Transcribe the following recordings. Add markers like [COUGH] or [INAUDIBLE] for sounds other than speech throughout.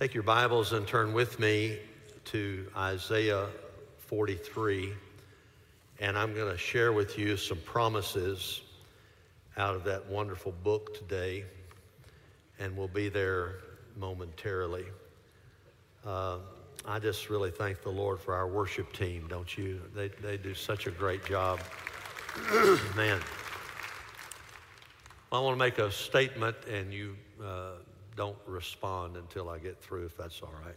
Take your Bibles and turn with me to Isaiah 43, and I'm going to share with you some promises out of that wonderful book today, and we'll be there momentarily. Uh, I just really thank the Lord for our worship team, don't you? They, they do such a great job. [CLEARS THROAT] Man. I want to make a statement, and you uh, don't respond until I get through, if that's all right.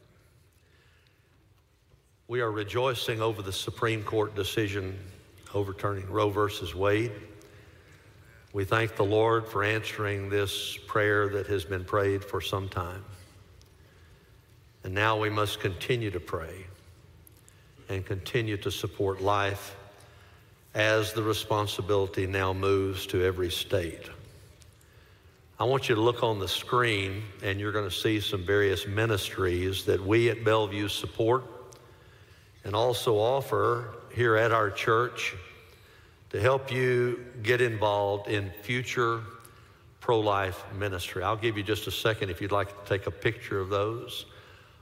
We are rejoicing over the Supreme Court decision overturning Roe versus Wade. We thank the Lord for answering this prayer that has been prayed for some time. And now we must continue to pray and continue to support life as the responsibility now moves to every state. I want you to look on the screen and you're going to see some various ministries that we at Bellevue support and also offer here at our church to help you get involved in future pro life ministry. I'll give you just a second if you'd like to take a picture of those,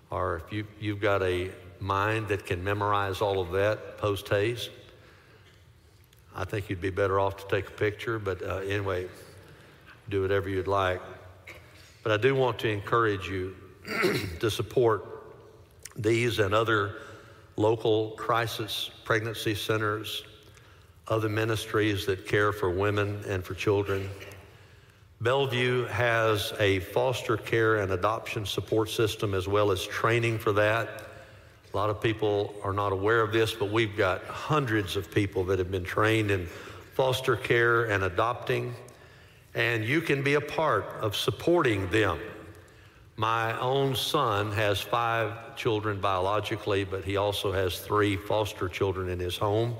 or if you, you've got a mind that can memorize all of that post haste. I think you'd be better off to take a picture, but uh, anyway do whatever you'd like. But I do want to encourage you [CLEARS THROAT] to support these and other local crisis pregnancy centers, other ministries that care for women and for children. Bellevue has a foster care and adoption support system as well as training for that. A lot of people are not aware of this, but we've got hundreds of people that have been trained in foster care and adopting and you can be a part of supporting them. My own son has five children biologically, but he also has three foster children in his home.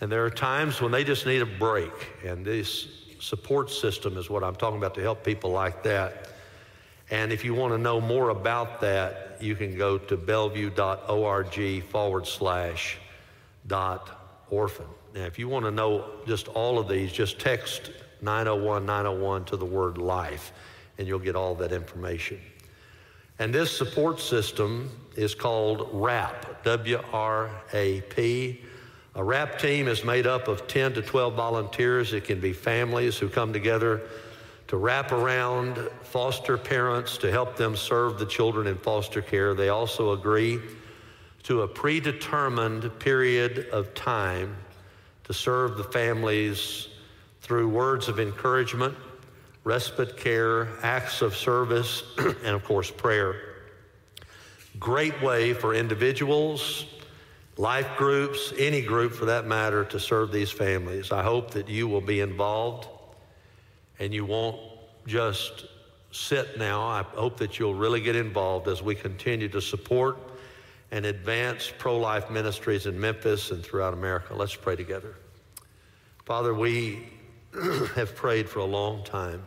And there are times when they just need a break, and this support system is what I'm talking about to help people like that. And if you want to know more about that, you can go to bellevue.org forward slash dot orphan. Now, if you want to know just all of these, just text 901 901 to the word life, and you'll get all that information. And this support system is called WRAP, W R A P. A WRAP team is made up of 10 to 12 volunteers. It can be families who come together to wrap around foster parents to help them serve the children in foster care. They also agree to a predetermined period of time to serve the families through words of encouragement, respite care, acts of service, [CLEARS THROAT] and of course, prayer. Great way for individuals, life groups, any group for that matter, to serve these families. I hope that you will be involved and you won't just sit now. I hope that you'll really get involved as we continue to support and advance pro life ministries in Memphis and throughout America. Let's pray together. Father, we [CLEARS THROAT] have prayed for a long time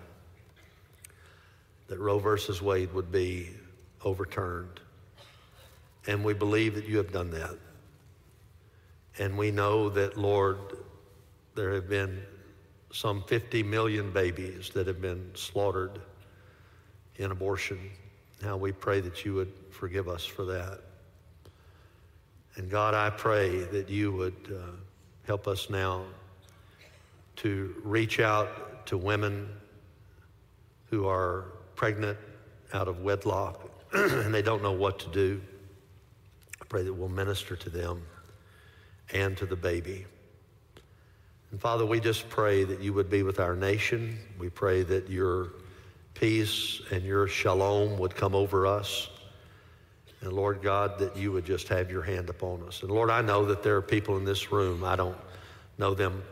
that Roe versus Wade would be overturned. And we believe that you have done that. And we know that, Lord, there have been some 50 million babies that have been slaughtered in abortion. Now we pray that you would forgive us for that. And God, I pray that you would uh, help us now to reach out to women who are pregnant out of wedlock [CLEARS THROAT] and they don't know what to do. I pray that we'll minister to them and to the baby. And Father, we just pray that you would be with our nation. We pray that your peace and your shalom would come over us. And Lord God, that you would just have your hand upon us. And Lord, I know that there are people in this room, I don't know them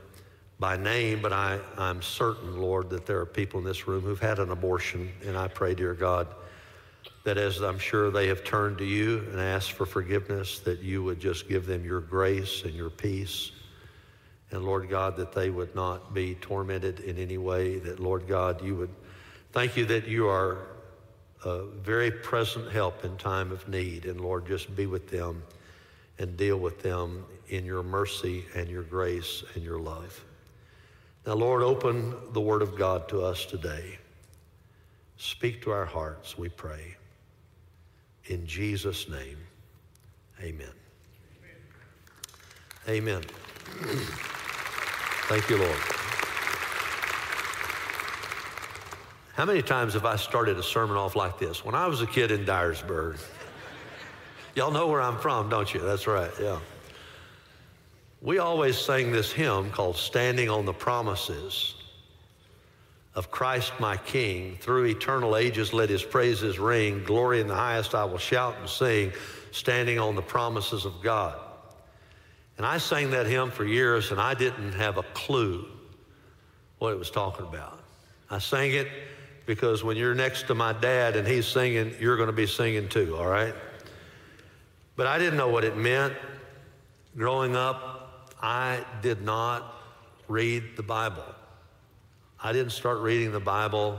by name, but I, I'm certain, Lord, that there are people in this room who've had an abortion. And I pray, dear God, that as I'm sure they have turned to you and asked for forgiveness, that you would just give them your grace and your peace. And Lord God, that they would not be tormented in any way, that Lord God, you would thank you that you are a very present help in time of need. And Lord, just be with them and deal with them in your mercy and your grace and your love. Now, Lord, open the Word of God to us today. Speak to our hearts, we pray. In Jesus' name, amen. Amen. [CLEARS THROAT] Thank you, Lord. How many times have I started a sermon off like this? When I was a kid in Dyersburg, [LAUGHS] y'all know where I'm from, don't you? That's right, yeah. We always sang this hymn called Standing on the Promises of Christ my King. Through eternal ages let his praises ring. Glory in the highest I will shout and sing, standing on the promises of God. And I sang that hymn for years and I didn't have a clue what it was talking about. I sang it because when you're next to my dad and he's singing, you're going to be singing too, all right? But I didn't know what it meant. Growing up, I did not read the Bible. I didn't start reading the Bible.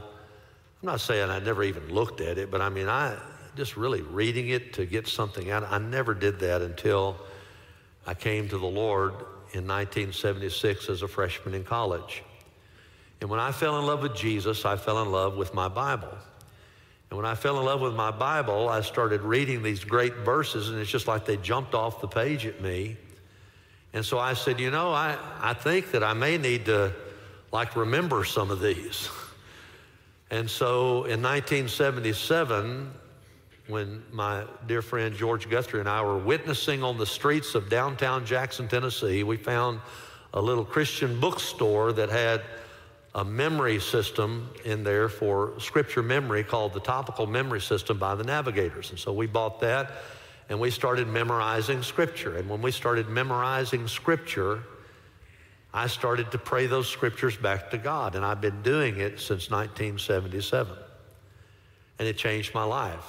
I'm not saying I never even looked at it, but I mean, I just really reading it to get something out. I never did that until I came to the Lord in 1976 as a freshman in college. And when I fell in love with Jesus, I fell in love with my Bible. And when I fell in love with my Bible, I started reading these great verses, and it's just like they jumped off the page at me. And so I said, you know, I, I think that I may need to like remember some of these. And so in 1977, when my dear friend George Guthrie and I were witnessing on the streets of downtown Jackson, Tennessee, we found a little Christian bookstore that had a memory system in there for scripture memory called the Topical Memory System by the Navigators. And so we bought that and we started memorizing scripture. And when we started memorizing scripture, I started to pray those scriptures back to God. And I've been doing it since 1977. And it changed my life.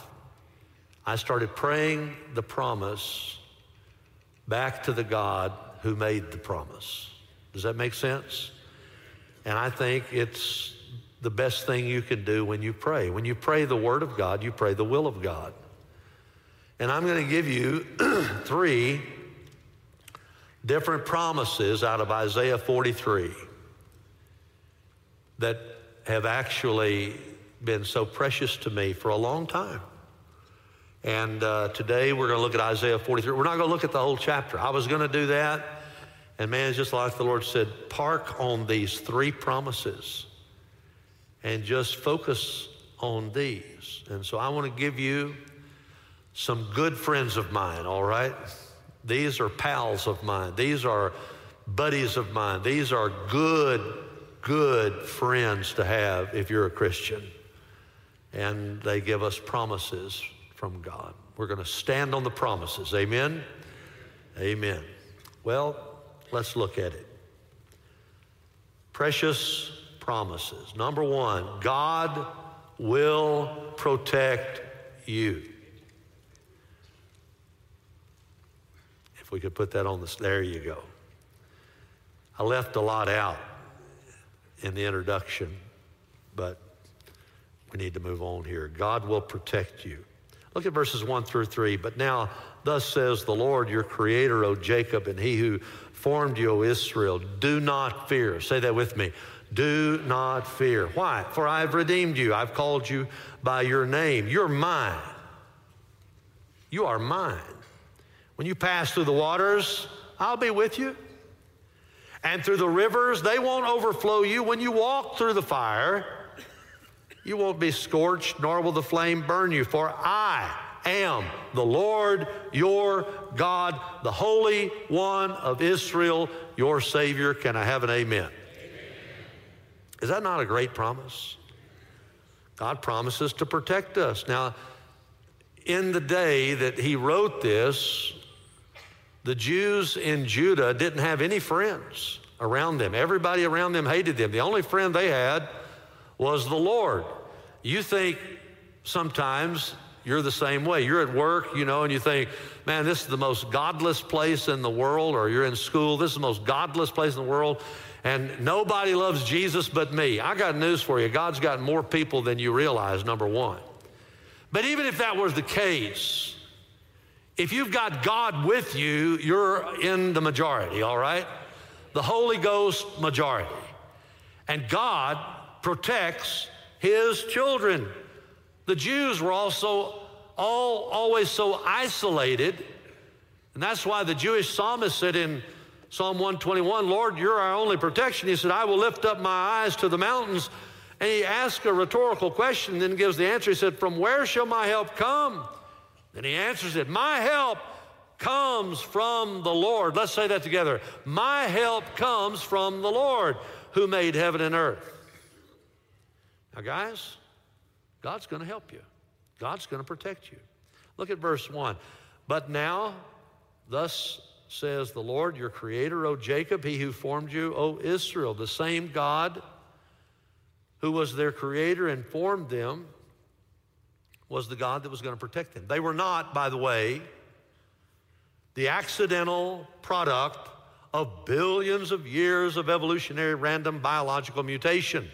I started praying the promise back to the God who made the promise. Does that make sense? And I think it's the best thing you can do when you pray. When you pray the Word of God, you pray the will of God. And I'm going to give you [CLEARS THROAT] three different promises out of Isaiah 43 that have actually been so precious to me for a long time. And uh, today we're going to look at Isaiah 43. We're not going to look at the whole chapter. I was going to do that. And man, just like the Lord said, park on these three promises and just focus on these. And so I want to give you some good friends of mine, all right? These are pals of mine. These are buddies of mine. These are good, good friends to have if you're a Christian. And they give us promises from God. We're going to stand on the promises. Amen? Amen. Well, Let's look at it. Precious promises. Number one, God will protect you. If we could put that on the, there you go. I left a lot out in the introduction, but we need to move on here. God will protect you. Look at verses 1 through 3. But now, thus says the Lord, your creator, O Jacob, and he who formed you, O Israel. Do not fear. Say that with me. Do not fear. Why? For I have redeemed you. I've called you by your name. You're mine. You are mine. When you pass through the waters, I'll be with you. And through the rivers, they won't overflow you. When you walk through the fire, you won't be scorched, nor will the flame burn you. For I am the Lord your God, the Holy One of Israel, your Savior. Can I have an amen? amen? Is that not a great promise? God promises to protect us. Now, in the day that he wrote this, the Jews in Judah didn't have any friends around them. Everybody around them hated them. The only friend they had was the Lord. You think sometimes you're the same way. You're at work, you know, and you think, man, this is the most godless place in the world, or you're in school, this is the most godless place in the world, and nobody loves Jesus but me. I got news for you. God's got more people than you realize, number one. But even if that was the case, if you've got God with you, you're in the majority, all right? The Holy Ghost majority. And God protects his children. The Jews were also all always so isolated. And that's why the Jewish psalmist said in Psalm 121, Lord, you're our only protection. He said, I will lift up my eyes to the mountains. And he asked a rhetorical question, then gives the answer. He said, From where shall my help come? Then he answers it, My help comes from the Lord. Let's say that together. My help comes from the Lord who made heaven and earth. Now, guys, God's going to help you, God's going to protect you. Look at verse 1. But now, thus says the Lord, your creator, O Jacob, he who formed you, O Israel, the same God who was their creator and formed them was the God that was going to protect them. They were not, by the way, the accidental product of billions of years of evolutionary random biological mutation.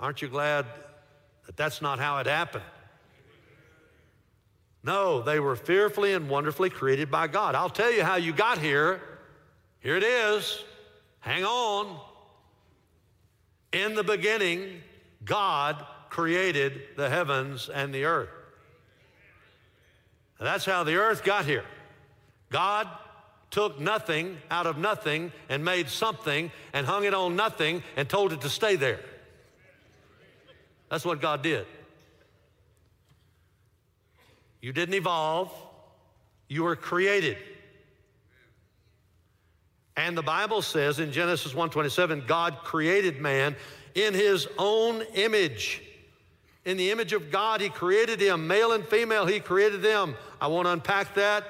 Aren't you glad that that's not how it happened? No, they were fearfully and wonderfully created by God. I'll tell you how you got here. Here it is. Hang on. In the beginning, God created the heavens and the earth. that's how the earth got here. God took nothing out of nothing and made something and hung it on nothing and told it to stay there. That's what God did. You didn't evolve, you were created. And the Bible says in Genesis 1:27, God created man in his own image. In the image of God, he created him, male and female, he created them. I won't unpack that,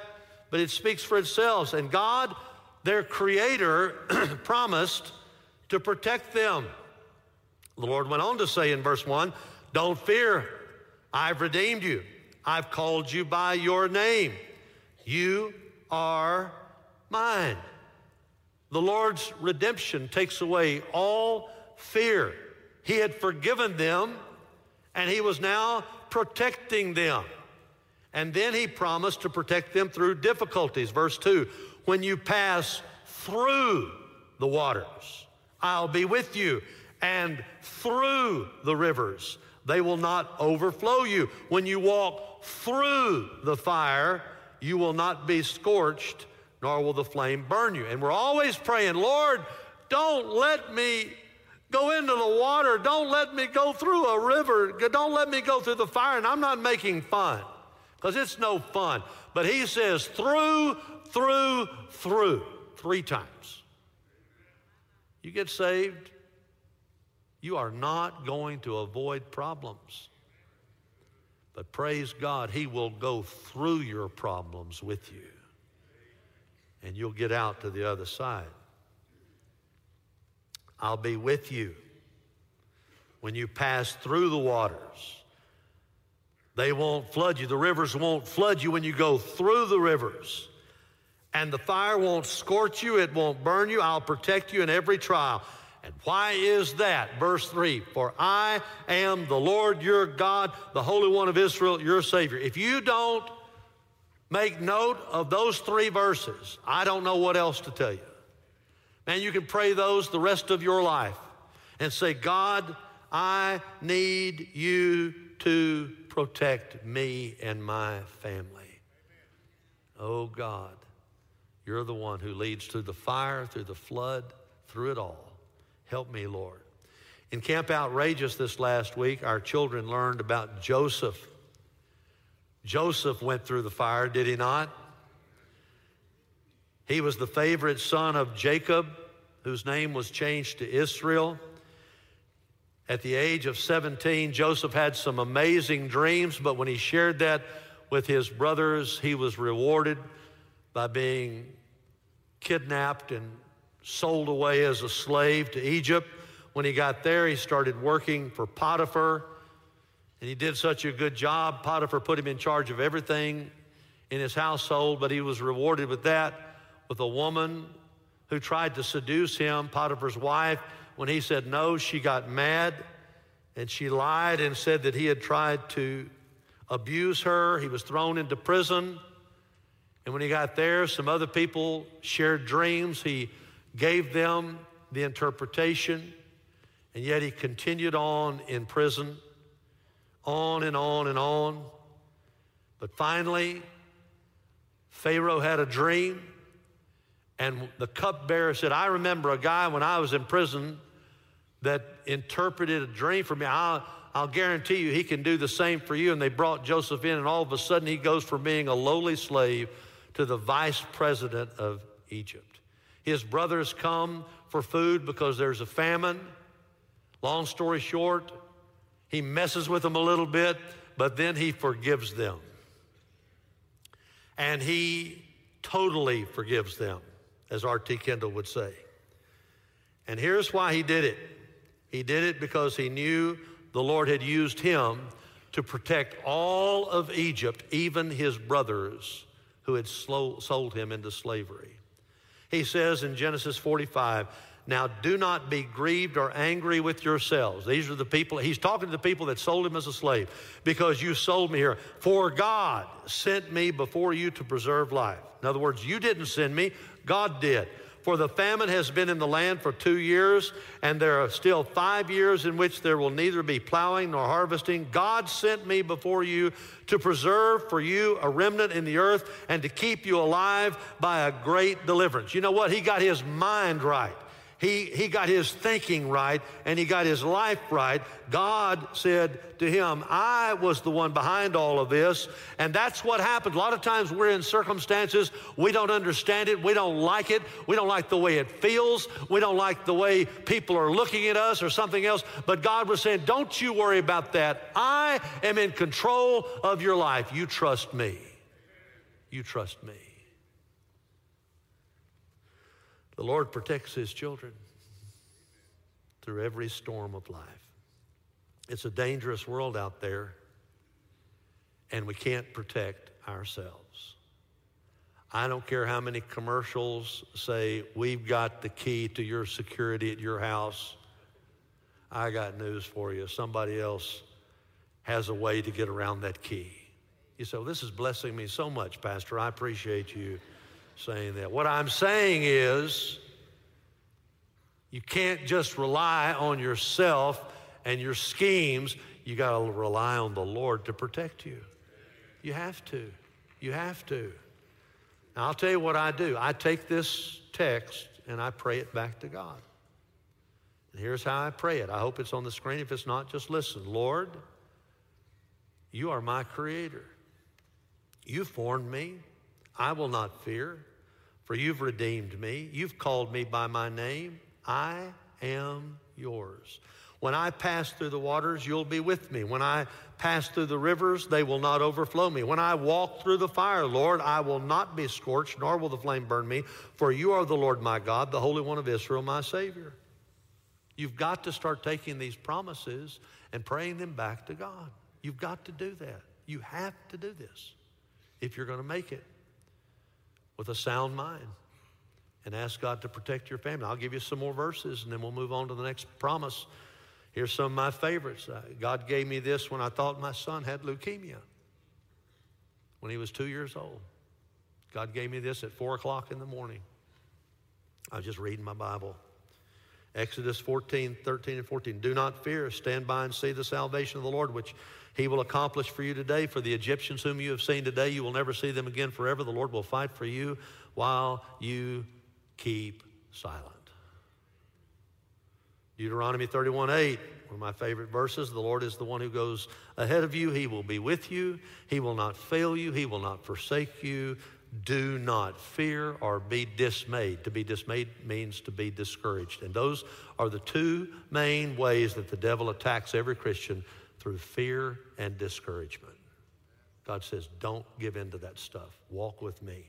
but it speaks for itself. And God, their creator, [CLEARS THROAT] promised to protect them. The Lord went on to say in verse 1 Don't fear, I've redeemed you. I've called you by your name. You are mine. The Lord's redemption takes away all fear. He had forgiven them, and He was now protecting them. And then He promised to protect them through difficulties. Verse 2 When you pass through the waters, I'll be with you, and through the rivers, they will not overflow you. When you walk through the fire, you will not be scorched, nor will the flame burn you. And we're always praying, Lord, don't let me go into the water. Don't let me go through a river. Don't let me go through the fire. And I'm not making fun because it's no fun. But he says, through, through, through, three times. You get saved, you are not going to avoid problems. But praise God, He will go through your problems with you. And you'll get out to the other side. I'll be with you when you pass through the waters. They won't flood you. The rivers won't flood you when you go through the rivers. And the fire won't scorch you, it won't burn you. I'll protect you in every trial. And why is that? Verse 3 For I am the Lord your God, the Holy One of Israel, your Savior. If you don't make note of those three verses, I don't know what else to tell you. Man, you can pray those the rest of your life and say, God, I need you to protect me and my family. Oh God, you're the one who leads through the fire, through the flood, through it all. Help me, Lord. In Camp Outrageous this last week, our children learned about Joseph. Joseph went through the fire, did he not? He was the favorite son of Jacob, whose name was changed to Israel. At the age of 17, Joseph had some amazing dreams, but when he shared that with his brothers, he was rewarded by being kidnapped and sold away as a slave to Egypt. When he got there, he started working for Potiphar, and he did such a good job. Potiphar put him in charge of everything in his household, but he was rewarded with that with a woman who tried to seduce him, Potiphar's wife. When he said no, she got mad and she lied and said that he had tried to abuse her. He was thrown into prison. And when he got there, some other people shared dreams. He gave them the interpretation, and yet he continued on in prison, on and on and on. But finally, Pharaoh had a dream, and the cupbearer said, I remember a guy when I was in prison that interpreted a dream for me. I'll, I'll guarantee you he can do the same for you. And they brought Joseph in, and all of a sudden he goes from being a lowly slave to the vice president of Egypt. His brothers come for food because there's a famine. Long story short, he messes with them a little bit, but then he forgives them. And he totally forgives them, as R.T. Kendall would say. And here's why he did it he did it because he knew the Lord had used him to protect all of Egypt, even his brothers who had sold him into slavery. He says in Genesis 45, now do not be grieved or angry with yourselves. These are the people, he's talking to the people that sold him as a slave, because you sold me here. For God sent me before you to preserve life. In other words, you didn't send me, God did. For the famine has been in the land for two years, and there are still five years in which there will neither be plowing nor harvesting. God sent me before you to preserve for you a remnant in the earth and to keep you alive by a great deliverance. You know what? He got his mind right he, he got his thinking right and he got his life right. God said to him, I was the one behind all of this. And that's what happened. A lot of times we're in circumstances, we don't understand it, we don't like it, we don't like the way it feels, we don't like the way people are looking at us or something else. But God was saying, Don't you worry about that. I am in control of your life. You trust me. You trust me. The Lord protects His children through every storm of life. It's a dangerous world out there, and we can't protect ourselves. I don't care how many commercials say, We've got the key to your security at your house. I got news for you. Somebody else has a way to get around that key. You say, well, This is blessing me so much, Pastor. I appreciate you saying that. What I'm saying is, you can't just rely on yourself and your schemes. You got to rely on the Lord to protect you. You have to. You have to. Now, I'll tell you what I do. I take this text and I pray it back to God. And here's how I pray it. I hope it's on the screen. If it's not, just listen. Lord, you are my creator. You formed me. I will not fear, for you've redeemed me. You've called me by my name. I am yours. When I pass through the waters, you'll be with me. When I pass through the rivers, they will not overflow me. When I walk through the fire, Lord, I will not be scorched, nor will the flame burn me, for you are the Lord my God, the Holy One of Israel, my Savior. You've got to start taking these promises and praying them back to God. You've got to do that. You have to do this if you're going to make it with a sound mind and ask God to protect your family. I'll give you some more verses and then we'll move on to the next promise. Here's some of my favorites. Uh, God gave me this when I thought my son had leukemia when he was two years old. God gave me this at four o'clock in the morning. I was just reading my Bible. Exodus 14, 13, and 14. Do not fear. Stand by and see the salvation of the Lord, which he will accomplish for you today. For the Egyptians whom you have seen today, you will never see them again forever. The Lord will fight for you while you keep silent. Deuteronomy 31 8, one of my favorite verses. The Lord is the one who goes ahead of you. He will be with you. He will not fail you. He will not forsake you. Do not fear or be dismayed. To be dismayed means to be discouraged. And those are the two main ways that the devil attacks every Christian through fear and discouragement. God says, don't give in to that stuff. Walk with me.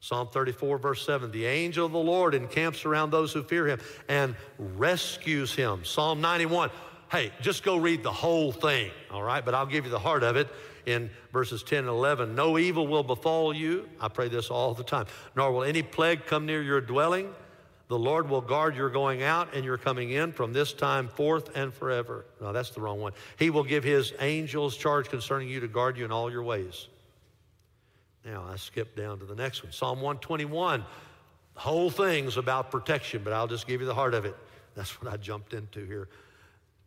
Psalm 34, verse 7 The angel of the Lord encamps around those who fear him and rescues him. Psalm 91. Hey, just go read the whole thing, all right? But I'll give you the heart of it in verses 10 and 11. No evil will befall you. I pray this all the time. Nor will any plague come near your dwelling. The Lord will guard your going out and your coming in from this time forth and forever. No, that's the wrong one. He will give his angels charge concerning you to guard you in all your ways. Now I skip down to the next one Psalm 121. The whole thing's about protection, but I'll just give you the heart of it. That's what I jumped into here.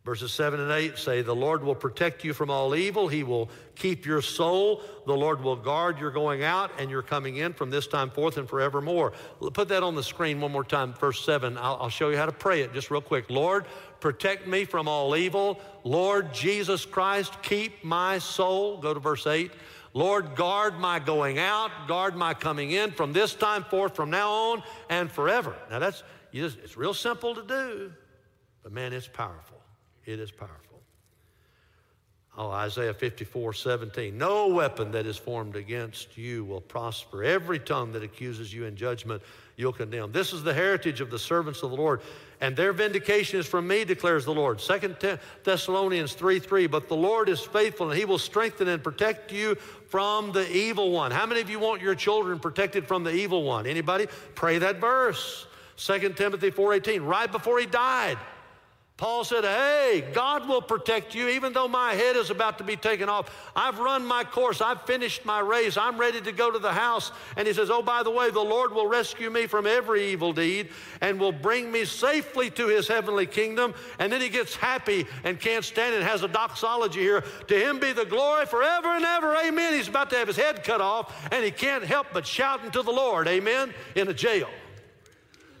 Verses 7 and 8 say, The Lord will protect you from all evil. He will keep your soul. The Lord will guard your going out and your coming in from this time forth and forevermore. Put that on the screen one more time, verse 7. I'll, I'll show you how to pray it just real quick. Lord, protect me from all evil. Lord Jesus Christ, keep my soul. Go to verse 8. Lord, guard my going out, guard my coming in from this time forth, from now on, and forever. Now that's, it's real simple to do, but man, it's powerful. It is powerful. Oh, Isaiah 54, 17. No weapon that is formed against you will prosper. Every tongue that accuses you in judgment, you'll condemn. This is the heritage of the servants of the Lord, and their vindication is from me, declares the Lord. Second Thessalonians 3, 3. But the Lord is faithful, and he will strengthen and protect you from the evil one. How many of you want your children protected from the evil one? Anybody? Pray that verse. 2 Timothy 4:18, right before he died. Paul said, Hey, God will protect you even though my head is about to be taken off. I've run my course. I've finished my race. I'm ready to go to the house. And he says, Oh, by the way, the Lord will rescue me from every evil deed and will bring me safely to his heavenly kingdom. And then he gets happy and can't stand it has a doxology here. To him be the glory forever and ever. Amen. He's about to have his head cut off and he can't help but shouting to the Lord. Amen. In a jail.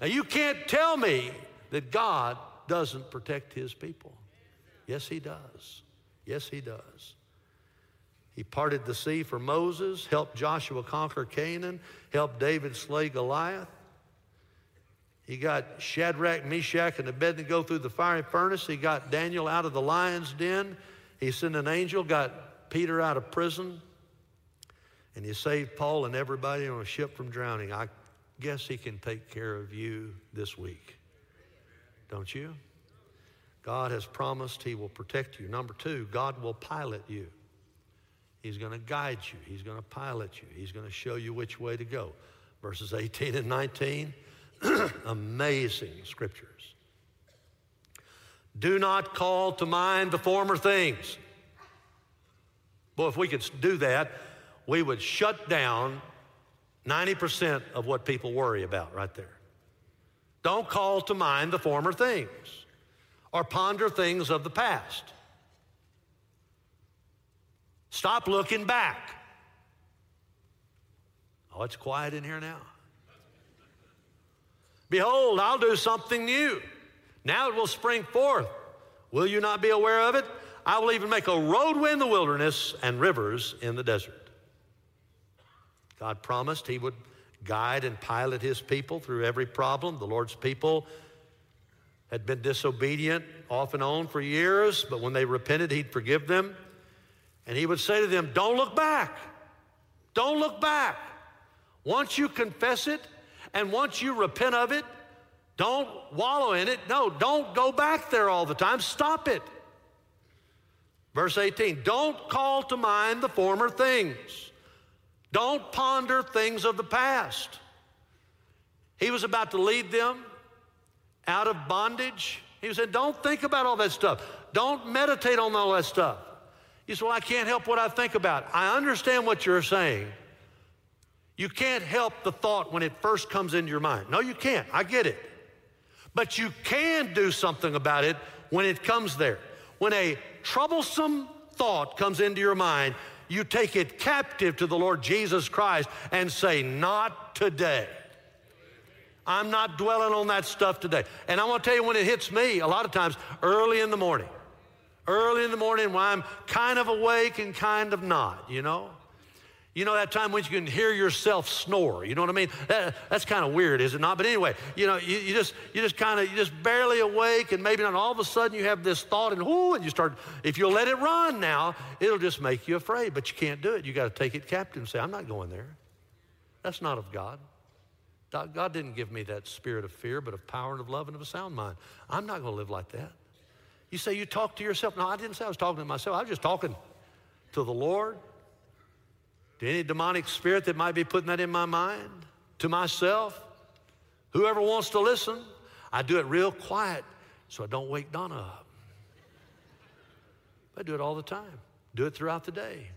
Now, you can't tell me that God doesn't protect his people. Yes, he does. Yes, he does. He parted the sea for Moses, helped Joshua conquer Canaan, helped David slay Goliath. He got Shadrach, Meshach, and Abednego through the fiery furnace. He got Daniel out of the lion's den. He sent an angel, got Peter out of prison. And he saved Paul and everybody on a ship from drowning. I guess he can take care of you this week. Don't you? God has promised He will protect you. Number two, God will pilot you. He's going to guide you, He's going to pilot you, He's going to show you which way to go. Verses 18 and 19, [CLEARS THROAT] amazing scriptures. Do not call to mind the former things. Boy, if we could do that, we would shut down 90% of what people worry about right there. Don't call to mind the former things or ponder things of the past. Stop looking back. Oh, it's quiet in here now. Behold, I'll do something new. Now it will spring forth. Will you not be aware of it? I will even make a roadway in the wilderness and rivers in the desert. God promised He would guide and pilot his people through every problem. The Lord's people had been disobedient off and on for years, but when they repented, he'd forgive them. And he would say to them, Don't look back. Don't look back. Once you confess it and once you repent of it, don't wallow in it. No, don't go back there all the time. Stop it. Verse 18 Don't call to mind the former things. Don't ponder things of the past. He was about to lead them out of bondage. He said, Don't think about all that stuff. Don't meditate on all that stuff. You say, Well, I can't help what I think about. I understand what you're saying. You can't help the thought when it first comes into your mind. No, you can't. I get it. But you can do something about it when it comes there. When a troublesome thought comes into your mind, you take it captive to the Lord Jesus Christ and say, Not today. I'm not dwelling on that stuff today. And I want to tell you when it hits me, a lot of times early in the morning. Early in the morning when I'm kind of awake and kind of not, you know? You know that time when you can hear yourself snore. You know what I mean? That, that's kind of weird, is it not? But anyway, you know, you, you just you just kind of you just barely awake, and maybe not. All of a sudden, you have this thought, and whoo, and you start. If you'll let it run now, it'll just make you afraid. But you can't do it. You got to take it captive and say, "I'm not going there." That's not of God. God didn't give me that spirit of fear, but of power and of love and of a sound mind. I'm not going to live like that. You say you talk to yourself. No, I didn't say I was talking to myself. I was just talking to the Lord any demonic spirit that might be putting that in my mind, to myself, whoever wants to listen, I do it real quiet so I don't wake Donna up. I do it all the time, do it throughout the day.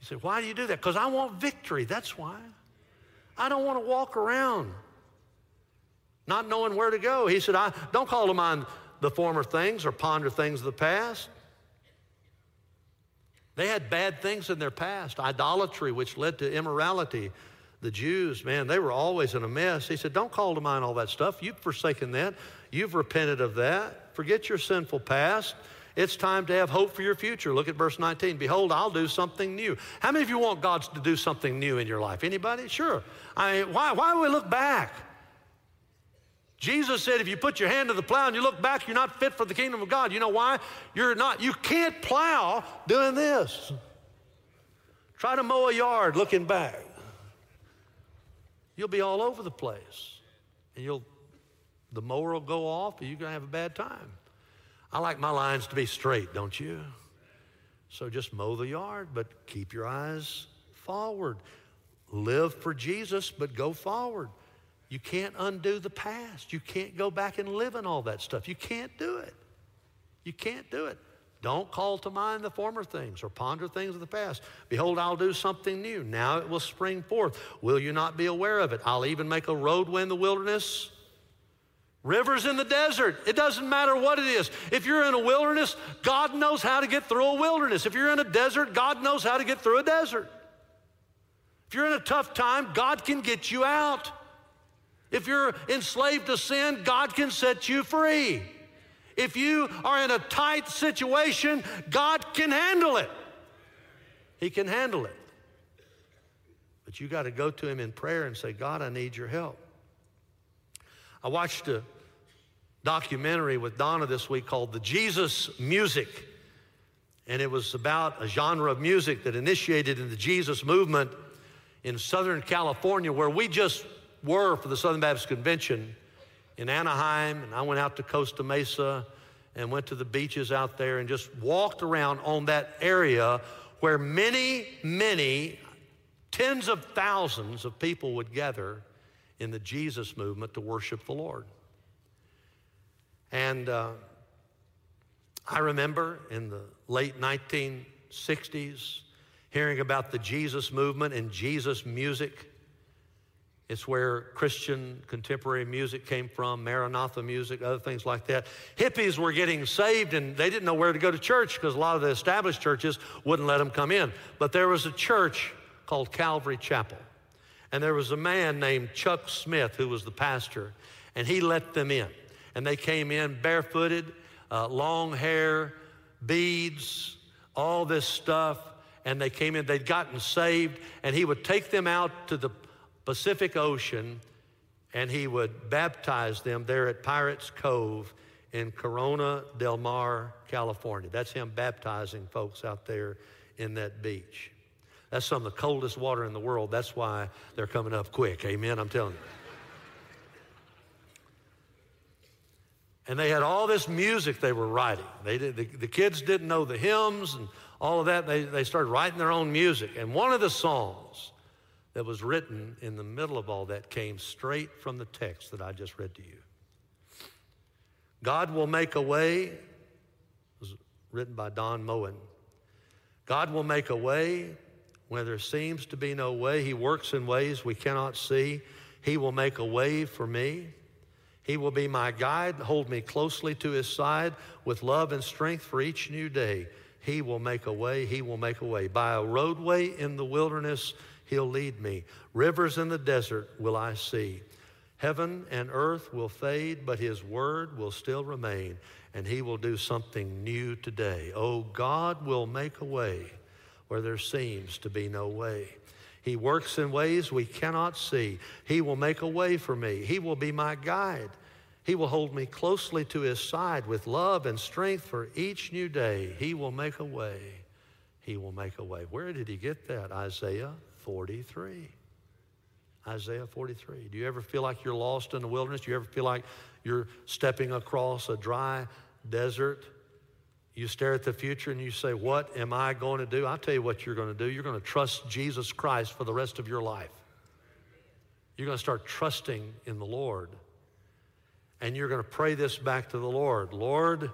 You say, why do you do that? Because I want victory. That's why. I don't want to walk around not knowing where to go. He said, I don't call to mind the former things or ponder things of the past. They had bad things in their past idolatry, which led to immorality. The Jews, man, they were always in a mess. He said, Don't call to mind all that stuff. You've forsaken that. You've repented of that. Forget your sinful past. It's time to have hope for your future. Look at verse 19. Behold, I'll do something new. How many of you want God to do something new in your life? Anybody? Sure. I mean, why, why do we look back? Jesus said, if you put your hand to the plow and you look back, you're not fit for the kingdom of God. You know why? You're not, you can't plow doing this. Try to mow a yard looking back. You'll be all over the place. And you'll the mower will go off and you're gonna have a bad time. I like my lines to be straight, don't you? So just mow the yard, but keep your eyes forward. Live for Jesus, but go forward. You can't undo the past. You can't go back and live in all that stuff. You can't do it. You can't do it. Don't call to mind the former things or ponder things of the past. Behold, I'll do something new. Now it will spring forth. Will you not be aware of it? I'll even make a roadway in the wilderness, rivers in the desert. It doesn't matter what it is. If you're in a wilderness, God knows how to get through a wilderness. If you're in a desert, God knows how to get through a desert. If you're in a tough time, God can get you out. If you're enslaved to sin, God can set you free. If you are in a tight situation, God can handle it. He can handle it. But you got to go to Him in prayer and say, God, I need your help. I watched a documentary with Donna this week called The Jesus Music. And it was about a genre of music that initiated in the Jesus movement in Southern California, where we just were for the Southern Baptist Convention in Anaheim, and I went out to Costa Mesa and went to the beaches out there and just walked around on that area where many, many, tens of thousands of people would gather in the Jesus movement to worship the Lord. And uh, I remember in the late 1960s hearing about the Jesus movement and Jesus music. It's where Christian contemporary music came from, Maranatha music, other things like that. Hippies were getting saved and they didn't know where to go to church because a lot of the established churches wouldn't let them come in. But there was a church called Calvary Chapel. And there was a man named Chuck Smith who was the pastor, and he let them in. And they came in barefooted, uh, long hair, beads, all this stuff. And they came in, they'd gotten saved, and he would take them out to the Pacific Ocean, and he would baptize them there at Pirates Cove in Corona del Mar, California. That's him baptizing folks out there in that beach. That's some of the coldest water in the world. That's why they're coming up quick. Amen. I'm telling you. And they had all this music they were writing. They did, the, the kids didn't know the hymns and all of that. They, they started writing their own music. And one of the songs that was written in the middle of all that came straight from the text that I just read to you. God will make a way, was written by Don Moen. God will make a way where there seems to be no way. He works in ways we cannot see. He will make a way for me. He will be my guide, hold me closely to his side with love and strength for each new day. He will make a way, he will make a way. By a roadway in the wilderness, He'll lead me. Rivers in the desert will I see. Heaven and earth will fade, but His word will still remain, and He will do something new today. Oh, God will make a way where there seems to be no way. He works in ways we cannot see. He will make a way for me. He will be my guide. He will hold me closely to his side with love and strength for each new day. He will make a way. He will make a way. Where did he get that? Isaiah 43. Isaiah 43. Do you ever feel like you're lost in the wilderness? Do you ever feel like you're stepping across a dry desert? You stare at the future and you say, What am I going to do? I'll tell you what you're going to do. You're going to trust Jesus Christ for the rest of your life. You're going to start trusting in the Lord. And you're going to pray this back to the Lord Lord,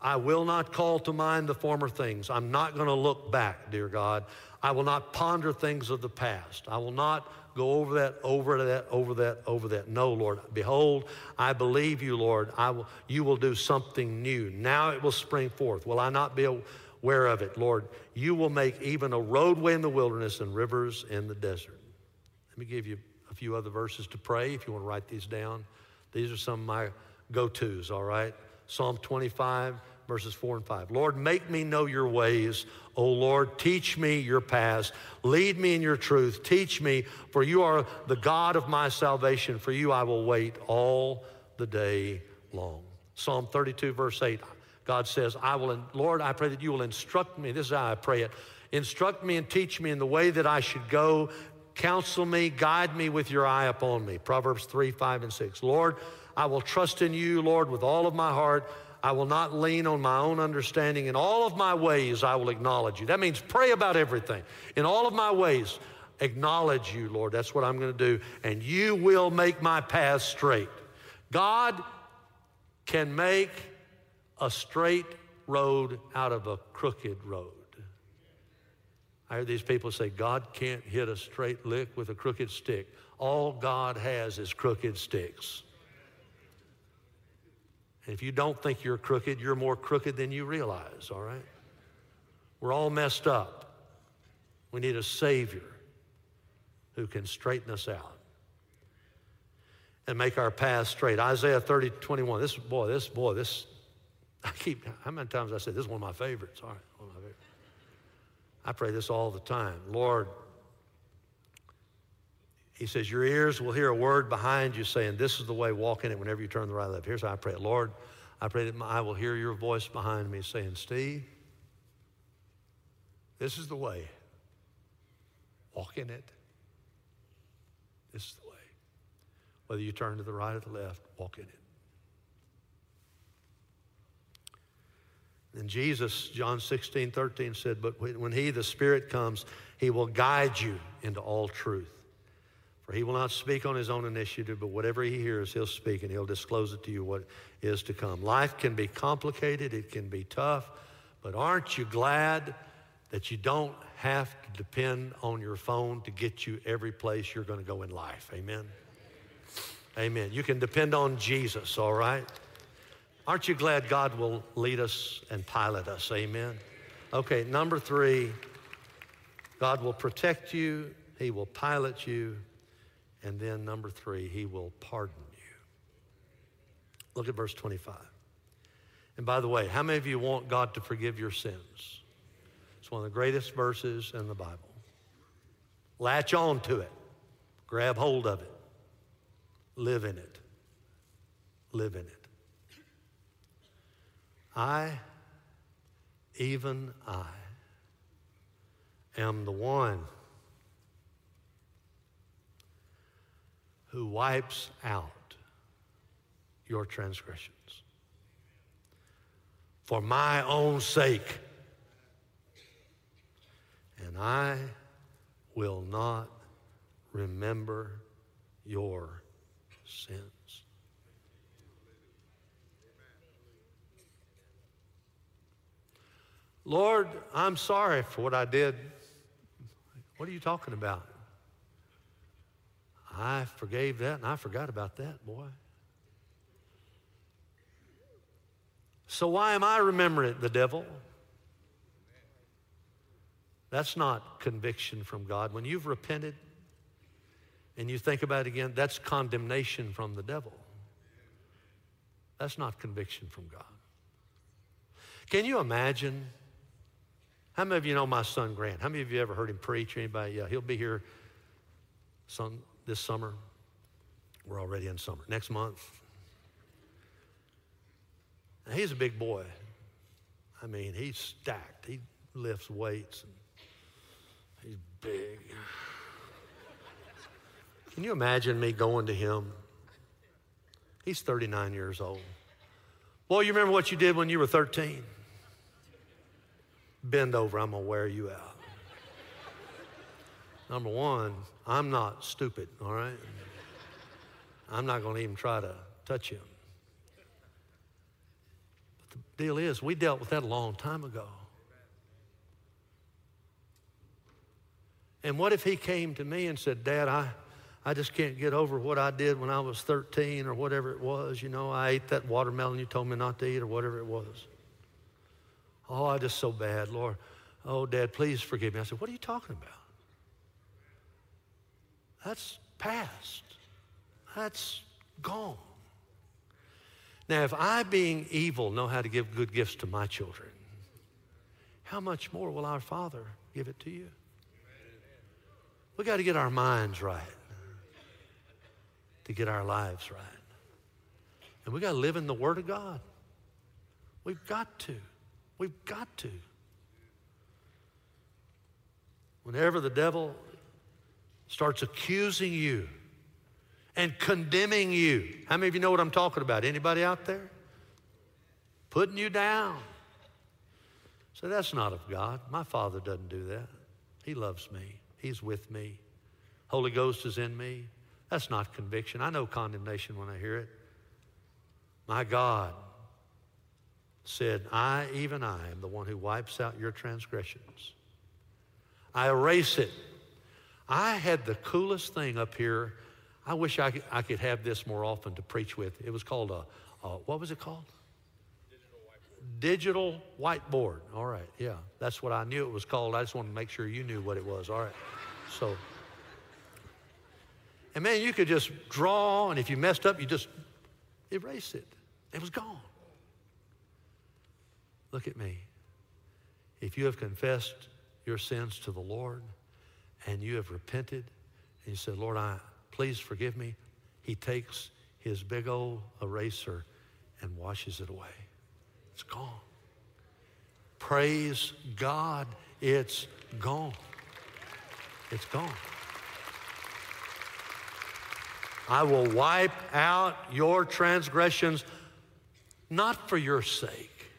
I will not call to mind the former things. I'm not going to look back, dear God. I will not ponder things of the past. I will not go over that, over that, over that, over that. No, Lord. Behold, I believe you, Lord. I will, you will do something new. Now it will spring forth. Will I not be aware of it, Lord? You will make even a roadway in the wilderness and rivers in the desert. Let me give you a few other verses to pray if you want to write these down. These are some of my go tos, all right? Psalm 25, verses 4 and 5. Lord, make me know your ways. O Lord, teach me your paths. Lead me in your truth. Teach me, for you are the God of my salvation. For you I will wait all the day long. Psalm 32, verse 8. God says, I will, Lord, I pray that you will instruct me. This is how I pray it. Instruct me and teach me in the way that I should go. Counsel me, guide me with your eye upon me. Proverbs 3, 5, and 6. Lord, I will trust in you, Lord, with all of my heart. I will not lean on my own understanding. In all of my ways, I will acknowledge you. That means pray about everything. In all of my ways, acknowledge you, Lord. That's what I'm going to do. And you will make my path straight. God can make a straight road out of a crooked road. I hear these people say, God can't hit a straight lick with a crooked stick. All God has is crooked sticks. If you don't think you're crooked, you're more crooked than you realize, all right? We're all messed up. We need a Savior who can straighten us out and make our path straight. Isaiah 30, 21. This, boy, this, boy, this, I keep, how many times I said this is one of my favorites? All right, one of my favorites. I pray this all the time. Lord, he says, Your ears will hear a word behind you saying, This is the way, walk in it whenever you turn the right or left. Here's how I pray. Lord, I pray that I will hear your voice behind me saying, Steve, this is the way. Walk in it. This is the way. Whether you turn to the right or the left, walk in it. And Jesus, John 16, 13 said, But when He, the Spirit, comes, He will guide you into all truth. For he will not speak on his own initiative, but whatever he hears, he'll speak and he'll disclose it to you what is to come. Life can be complicated, it can be tough, but aren't you glad that you don't have to depend on your phone to get you every place you're going to go in life? Amen. Amen. You can depend on Jesus, all right? Aren't you glad God will lead us and pilot us? Amen. Okay, number three, God will protect you, He will pilot you, and then number three, he will pardon you. Look at verse 25. And by the way, how many of you want God to forgive your sins? It's one of the greatest verses in the Bible. Latch on to it, grab hold of it, live in it. Live in it. I, even I, am the one who wipes out your transgressions. For my own sake. And I will not remember your sins. Lord, I'm sorry for what I did. What are you talking about? I forgave that and I forgot about that, boy. So why am I remembering the devil? That's not conviction from God. When you've repented and you think about it again, that's condemnation from the devil. That's not conviction from God. Can you imagine? How many of you know my son Grant? How many of you ever heard him preach? Anybody? Yeah, he'll be here some this summer. We're already in summer. Next month. And he's a big boy. I mean, he's stacked. He lifts weights he's big. Can you imagine me going to him? He's 39 years old. Boy, you remember what you did when you were 13? Bend over, I'm going to wear you out. Number one, I'm not stupid, all right? I'm not going to even try to touch him. But the Deal is, we dealt with that a long time ago. And what if he came to me and said, Dad, I, I just can't get over what I did when I was 13 or whatever it was. You know, I ate that watermelon you told me not to eat or whatever it was. Oh, I just so bad, Lord. Oh, Dad, please forgive me. I said, What are you talking about? That's past. That's gone. Now, if I, being evil, know how to give good gifts to my children, how much more will our Father give it to you? We got to get our minds right to get our lives right. And we got to live in the Word of God. We've got to. We've got to. Whenever the devil starts accusing you and condemning you, how many of you know what I'm talking about? Anybody out there? Putting you down. So that's not of God. My Father doesn't do that. He loves me. He's with me. Holy Ghost is in me. That's not conviction. I know condemnation when I hear it. My God said, I, even I, am the one who wipes out your transgressions. I erase it. I had the coolest thing up here. I wish I could, I could have this more often to preach with. It was called a, a what was it called? Digital whiteboard. All right, yeah, that's what I knew it was called. I just wanted to make sure you knew what it was. All right, so, and man, you could just draw, and if you messed up, you just erase it. It was gone. Look at me. If you have confessed your sins to the Lord and you have repented and you said, Lord, I please forgive me, He takes his big old eraser and washes it away. It's gone. Praise God, it's gone. It's gone. I will wipe out your transgressions, not for your sake.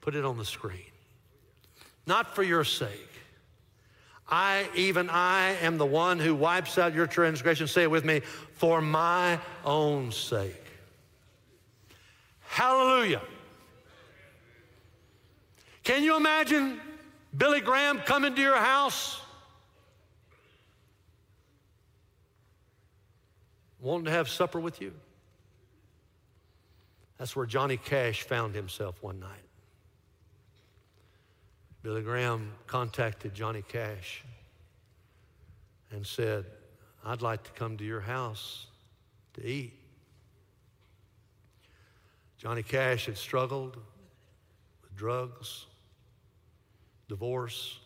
Put it on the screen. Not for your sake. I, even I, am the one who wipes out your transgression. Say it with me, for my own sake. Hallelujah. Can you imagine Billy Graham coming to your house? Wanting to have supper with you? That's where Johnny Cash found himself one night. Billy Graham contacted Johnny Cash and said, I'd like to come to your house to eat. Johnny Cash had struggled with drugs, divorce,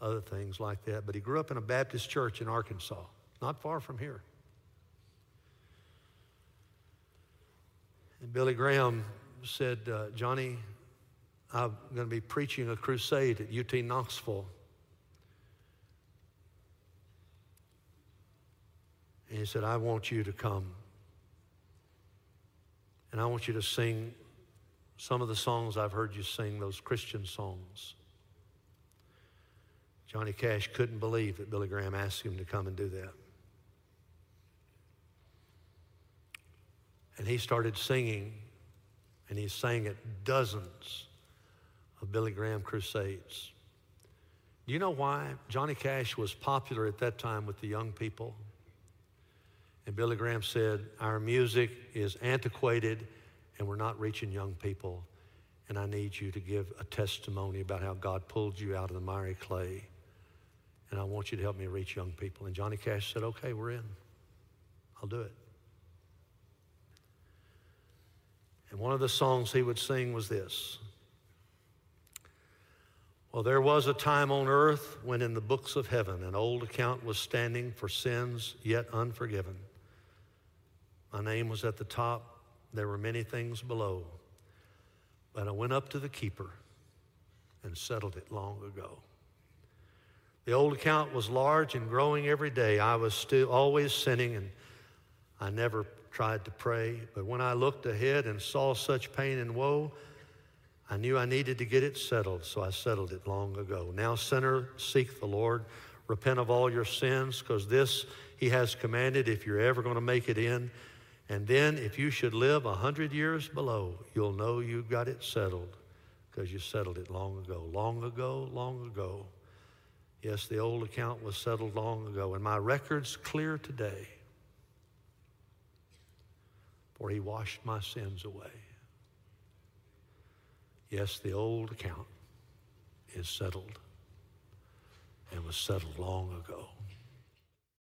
other things like that, but he grew up in a Baptist church in Arkansas, not far from here. And Billy Graham said, uh, Johnny, I'm going to be preaching a crusade at UT Knoxville. And he said, I want you to come. And I want you to sing some of the songs I've heard you sing, those Christian songs. Johnny Cash couldn't believe that Billy Graham asked him to come and do that. And he started singing, and he sang it dozens of Billy Graham crusades. Do you know why? Johnny Cash was popular at that time with the young people. And Billy Graham said, Our music is antiquated and we're not reaching young people. And I need you to give a testimony about how God pulled you out of the miry clay. And I want you to help me reach young people. And Johnny Cash said, Okay, we're in. I'll do it. And one of the songs he would sing was this well, there was a time on earth when in the books of heaven an old account was standing for sins yet unforgiven. My name was at the top, there were many things below. But I went up to the keeper and settled it long ago. The old account was large and growing every day. I was still always sinning and I never tried to pray. But when I looked ahead and saw such pain and woe, I knew I needed to get it settled, so I settled it long ago. Now, sinner, seek the Lord. Repent of all your sins, because this he has commanded if you're ever going to make it in. And then if you should live a hundred years below, you'll know you got it settled because you settled it long ago. Long ago, long ago. Yes, the old account was settled long ago, and my record's clear today. For he washed my sins away. Yes, the old account is settled and was settled long ago.